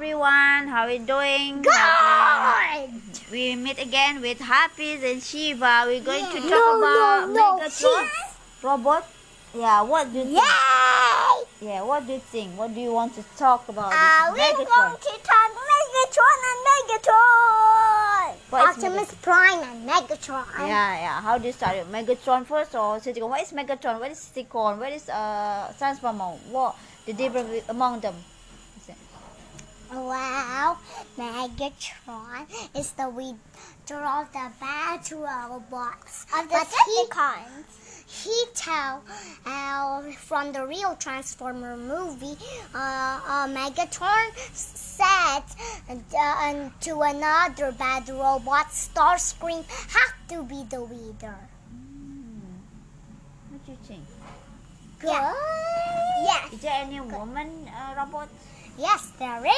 everyone. How are you doing? Good. We meet again with Hafidz and Shiva. We're going to talk No, about no, no. Megatron robot. Yeah, what do you think? Yay! Yeah, what do you think? What do you want to talk about? Uh, we Megatron? want to talk Megatron and Megatron. What Optimus Prime and Megatron. Yeah, yeah. How do you start it? Megatron first or Decepticon? What is Megatron? What is Decepticon? What is uh Transformer? What the difference among them? Wow, Megatron is the leader of the bad robots. Of the Decepticons. He, he tell uh, from the real Transformer movie, uh, uh, Megatron said uh, to another bad robot, Starscream, have to be the leader. What do you think? Good. Yes. Is there any woman uh, robot? Yes, there is.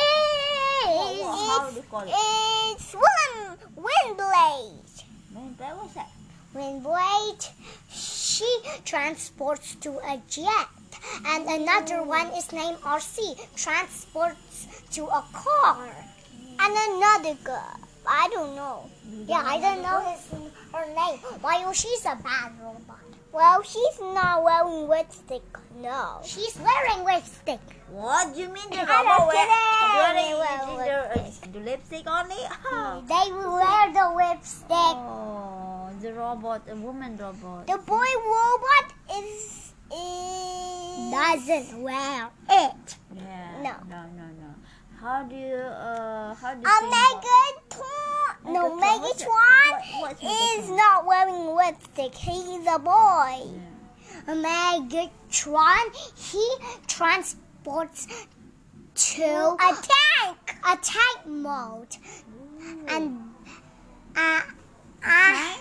What- what- how do you call it? It's Wind, Windblade. Man, that was that. Windblade, she transports to a jet. And another one is named Arcee, transports to a car. And another girl, I don't know. Yeah, I don't know his, her name. While oh, she's a bad robot. Well, she's not wearing lipstick, no. She's wearing lipstick. What do you mean the I'm robot wear, kidding. wearing Well, the, uh, the lipstick only? They wear the lipstick. Oh, the robot, a woman robot. The boy robot is, is doesn't wear it. Yeah. No. No, no, no. How do you, uh, how do you A think about- Megatron, no Megatron, what's that? Megatron What- what's is not wearing lipstick. He's a boy. Yeah. Megatron, he transports to a tank, a tank mode, and uh, uh,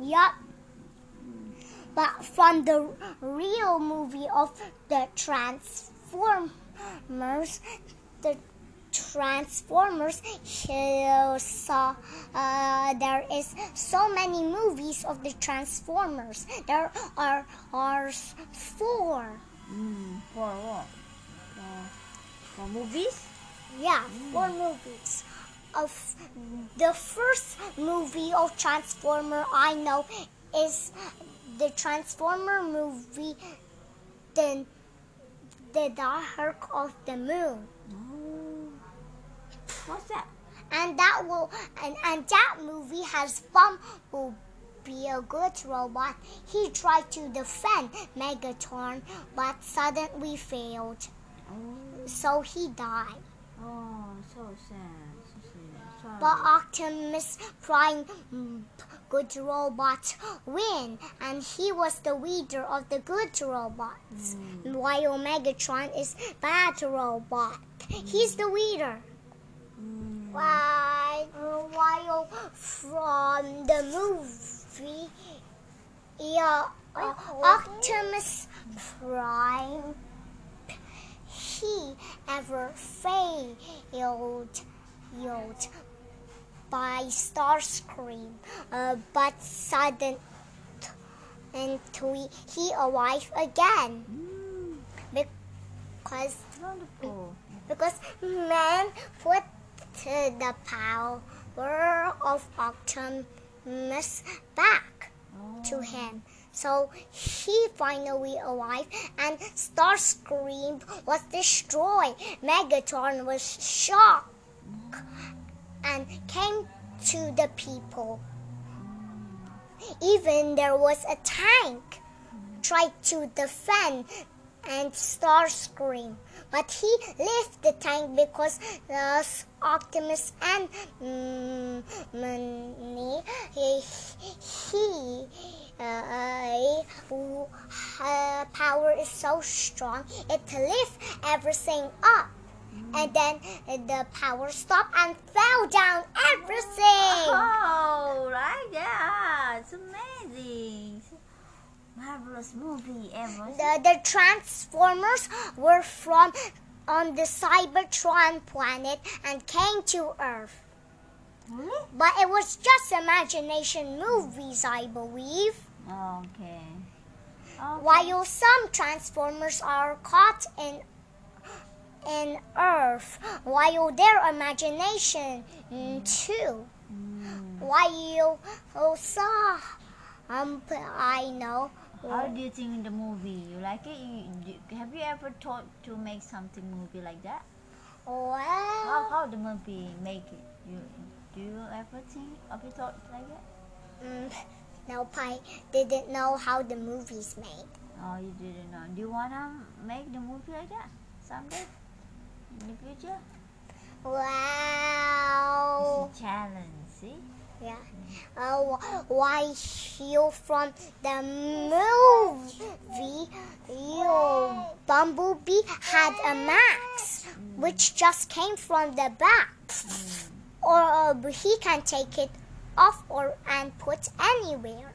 yup. But from the real movie of the Transformers, the Transformers, he saw uh, there is so many movies of the Transformers. There are are four. Mm, for what? For, for movies? Yeah, four movies. Of the first movie of Transformer I know is the Transformer movie, the the Dark of the Moon. What's that? and that will and, and that movie has Bumblebee, a good robot. He tried to defend Megatron, but suddenly failed, Oh, so he died. oh so sad. So sad. But Optimus Prime, mm, good robot, win, and he was the leader of the good robots. While Megatron is bad robot, he's the leader. While, from the movie, yeah, uh, Optimus Prime, he ever failed, failed by Starscream, uh, but suddenly and he arrived again. Mm, because because man put the power of Optimus back Oh. to him. So he finally arrived and Starscream was destroyed. Megatron was shocked and came to the people. Even there was a tank tried to defend and Starscream. But he left the tank because uh, Optimus and mm, Minnie, he, he uh, power is so strong it lift everything up. And then the power stopped and fell down everything. Oh, right? Yeah, it's amazing. Marvelous movie ever. The, the Transformers were from on the Cybertron planet and came to Earth. Really? But it was just imagination movies, I believe. Okay. okay. While some Transformers are caught in in Earth, while their imagination mm, too. While saw, um, I know. How do you think the movie? You like it? You, do, have you ever thought to make something movie like that? How, Well, how the movie make it? You do you ever think of it thought like that? mm, nope, I didn't know how the movie's made. Oh, you didn't know. Do you wanna make the movie like that someday in the future? Wow. It's a challenge. See? Yeah. Uh, why you from the movie? You Bumblebee had a max, which just came from the back, or uh, he can take it off or and put anywhere.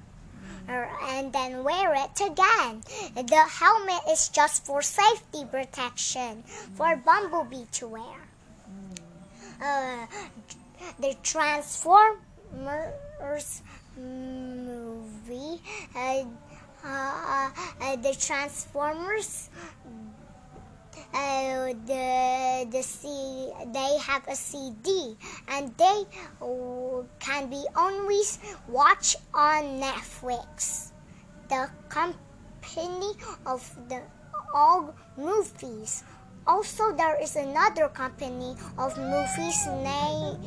And then wear it again. The helmet is just for safety protection for Bumblebee to wear. Uh, the Transformers movie. Uh, uh, uh, the Transformers. Uh, the the C, they have a CD and they can be always watched on Netflix. The company of the all movies. Also, there is another company of movies named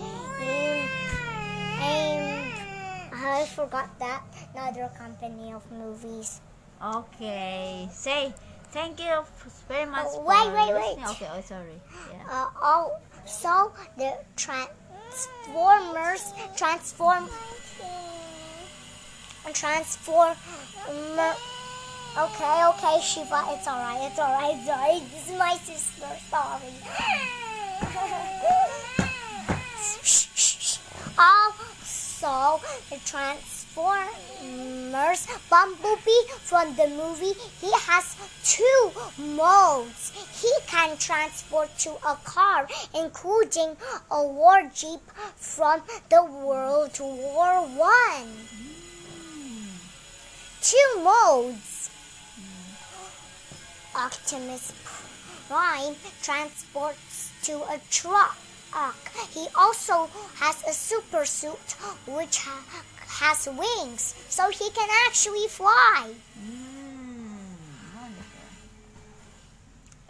named I forgot that another company of movies. Okay. Say thank you very much. Oh, wait, wait, wait. Okay. Oh, sorry. Yeah. Uh, also, the Transformers transform transform. Okay, okay, Shiva, it's alright, it's alright, sorry. This is my sister, sorry. The Transformers Bumblebee from the movie, he has two modes. He can transport to a car, including a war jeep from the World War One. Two modes. Optimus Prime transports to a truck. He also has a super suit which ha- has wings, so he can actually fly. Mm.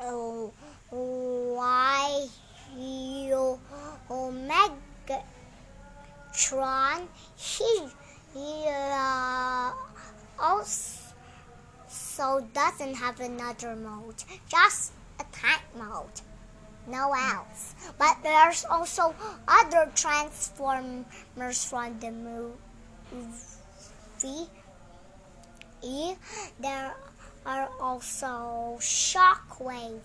Oh, why you Megatron? He, he uh, also doesn't have another mode, just a tank mode. No else. But there's also other Transformers from the movie. There are also Shockwave.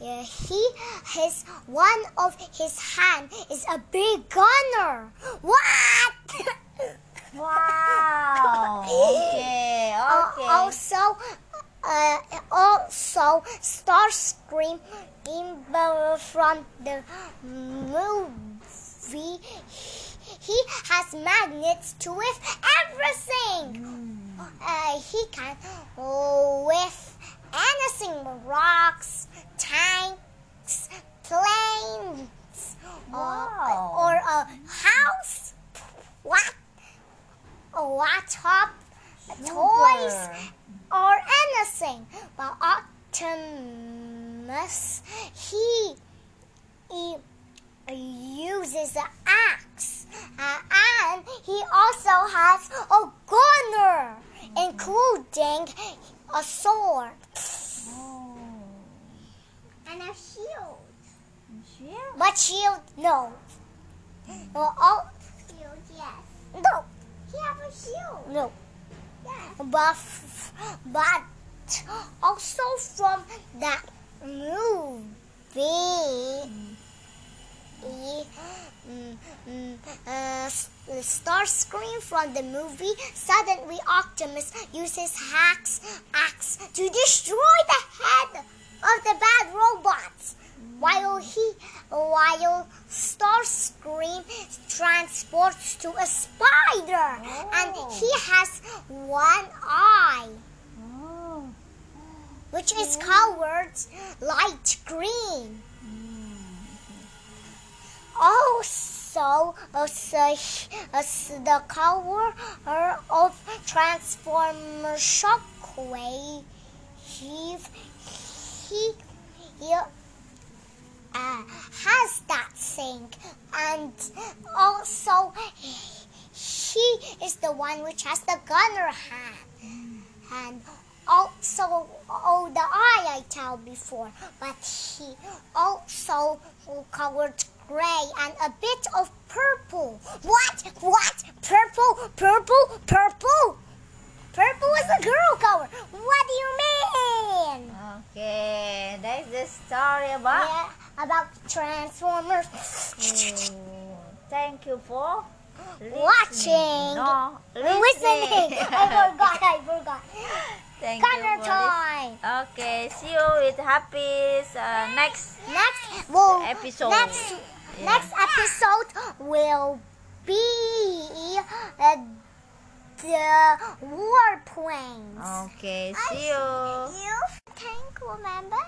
Yeah, he his one of his hand is a big gunner. What? Wow. Okay. Uh, Okay. also, uh, also Starscream in the, from the movie. He has magnets to lift everything. Uh, he can lift anything: rocks, tanks, planes, Wow. or, or a house. What? A laptop, toys, Super. But Optimus, he, he uses an axe, uh, and he also has a gunner, including a sword Oh. and a shield. Yeah. But shield, no. Well, all shield, yes. No. He have a shield. No. Yes. But f- but also from that movie. Uh, Starscream from the movie. Suddenly, Optimus uses hacks axe to destroy the head of the bad robots. While he, while Starscream transports to a spider, and Oh. he has one eye, Oh. Which is colored light green. also the color of Transformer Shockwave, he, he, he uh, has that thing, and also he is the one which has the gunner hand, and also oh the eye I tell before, but he also colored gray and a bit of purple. What? What? Purple? Purple? Purple? Purple is a girl color. What do you mean? Okay, that's the story about. Yeah, about Transformers. Thank you for listening. Watching. No, Listening. I forgot. I forgot. Thank Gunner you time. Okay, see you with happy uh, next Next, well, episode. Next, Yeah. next episode will be uh, the warplanes. Okay, see you. You tank, remember?